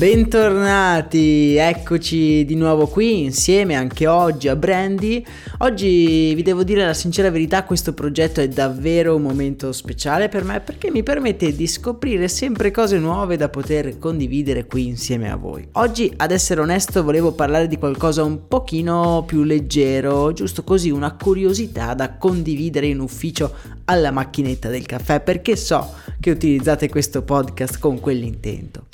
Bentornati, eccoci di nuovo qui insieme anche oggi a Brandy. Oggi vi devo dire la sincera verità, questo progetto è davvero un momento speciale per me perché mi permette di scoprire sempre cose nuove da poter condividere qui insieme a voi. Oggi, ad essere onesto, volevo parlare di qualcosa un pochino più leggero, giusto così una curiosità da condividere in ufficio alla macchinetta del caffè perché so che utilizzate questo podcast con quell'intento.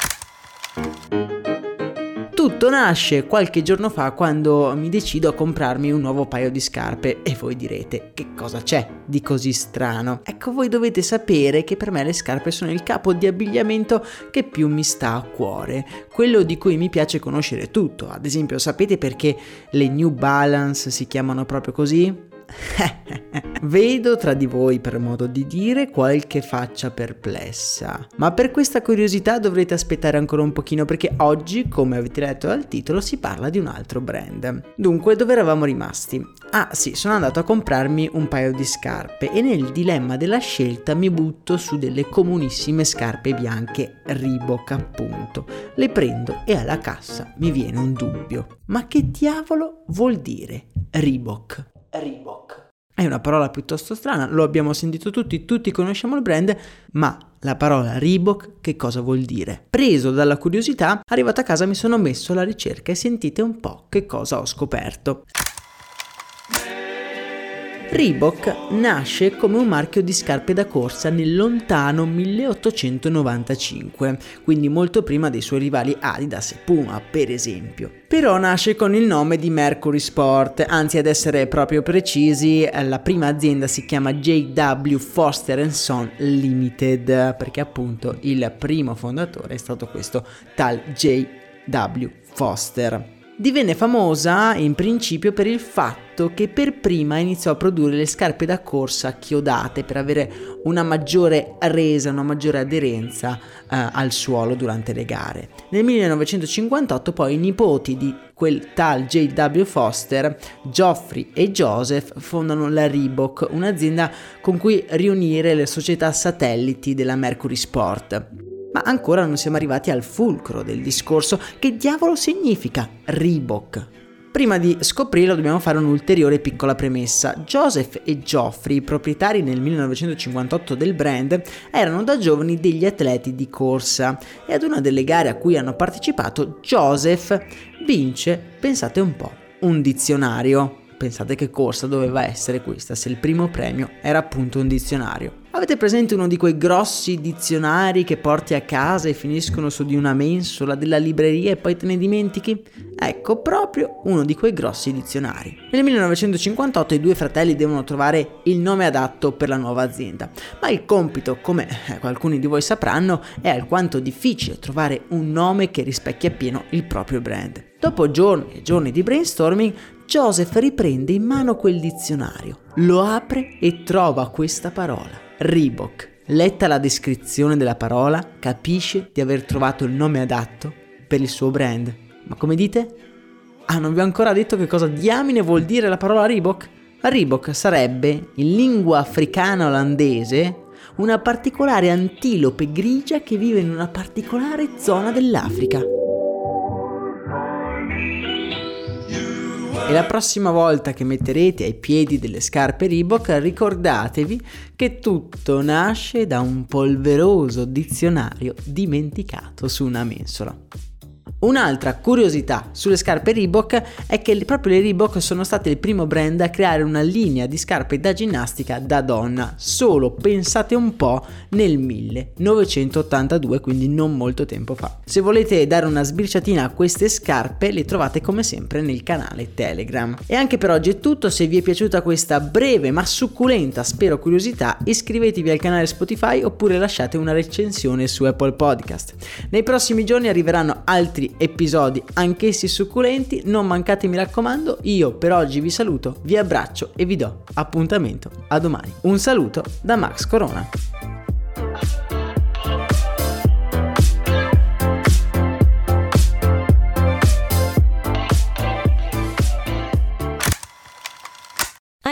Tutto nasce qualche giorno fa quando mi decido a comprarmi un nuovo paio di scarpe e voi direte che cosa c'è di così strano? Ecco voi dovete sapere che per me le scarpe sono il capo di abbigliamento che più mi sta a cuore, quello di cui mi piace conoscere tutto, ad esempio sapete perché le New Balance si chiamano proprio così? Vedo tra di voi, per modo di dire, qualche faccia perplessa. Ma per questa curiosità dovrete aspettare ancora un pochino perché oggi, come avete letto dal titolo, si parla di un altro brand. Dunque, dove eravamo rimasti? Ah sì, sono andato a comprarmi un paio di scarpe e nel dilemma della scelta mi butto su delle comunissime scarpe bianche Reebok appunto. Le prendo e alla cassa mi viene un dubbio. Ma che diavolo vuol dire Reebok? Reebok. È una parola piuttosto strana, lo abbiamo sentito tutti, tutti conosciamo il brand, ma la parola Reebok che cosa vuol dire? Preso dalla curiosità, arrivato a casa mi sono messo alla ricerca e sentite un po' che cosa ho scoperto. Reebok nasce come un marchio di scarpe da corsa nel lontano 1895, quindi molto prima dei suoi rivali Adidas e Puma, per esempio. Però nasce con il nome di Mercury Sport, anzi ad essere proprio precisi, la prima azienda si chiama JW Foster Son Limited, perché appunto il primo fondatore è stato questo tal JW Foster. Divenne famosa in principio per il fatto che per prima iniziò a produrre le scarpe da corsa chiodate per avere una maggiore resa, una maggiore aderenza eh, al suolo durante le gare. Nel 1958 poi i nipoti di quel tal J.W. Foster, Geoffrey e Joseph fondano la Reebok, un'azienda con cui riunire le società satelliti della Mercury Sport ma ancora non siamo arrivati al fulcro del discorso. Che diavolo significa Reebok? Prima di scoprirlo dobbiamo fare un'ulteriore piccola premessa. Joseph e Geoffrey, proprietari nel 1958 del brand, erano da giovani degli atleti di corsa e ad una delle gare a cui hanno partecipato Joseph vince, pensate un po', un dizionario. Pensate che corsa doveva essere questa se il primo premio era appunto un dizionario. Avete presente uno di quei grossi dizionari che porti a casa e finiscono su di una mensola della libreria e poi te ne dimentichi? Ecco, proprio uno di quei grossi dizionari. Nel 1958 i due fratelli devono trovare il nome adatto per la nuova azienda, ma il compito, come alcuni di voi sapranno, è alquanto difficile trovare un nome che rispecchia appieno il proprio brand. Dopo giorni e giorni di brainstorming, Joseph riprende in mano quel dizionario, lo apre e trova questa parola Reebok. Letta la descrizione della parola, capisce di aver trovato il nome adatto per il suo brand. Ma come dite? Ah, non vi ho ancora detto che cosa diamine vuol dire la parola Reebok? Reebok sarebbe, in lingua africana olandese, una particolare antilope grigia che vive in una particolare zona dell'Africa. E la prossima volta che metterete ai piedi delle scarpe Reebok ricordatevi che tutto nasce da un polveroso dizionario dimenticato su una mensola. Un'altra curiosità sulle scarpe Reebok è che proprio le Reebok sono state il primo brand a creare una linea di scarpe da ginnastica da donna, solo pensate un po' nel 1982, quindi non molto tempo fa. Se volete dare una sbirciatina a queste scarpe le trovate come sempre nel canale Telegram. E anche per oggi è tutto, se vi è piaciuta questa breve ma succulenta, spero curiosità, iscrivetevi al canale Spotify oppure lasciate una recensione su Apple Podcast. Nei prossimi giorni arriveranno altri episodi, anch'essi succulenti, non mancate mi raccomando, io per oggi vi saluto, vi abbraccio e vi do appuntamento a domani. Un saluto da Max Corona.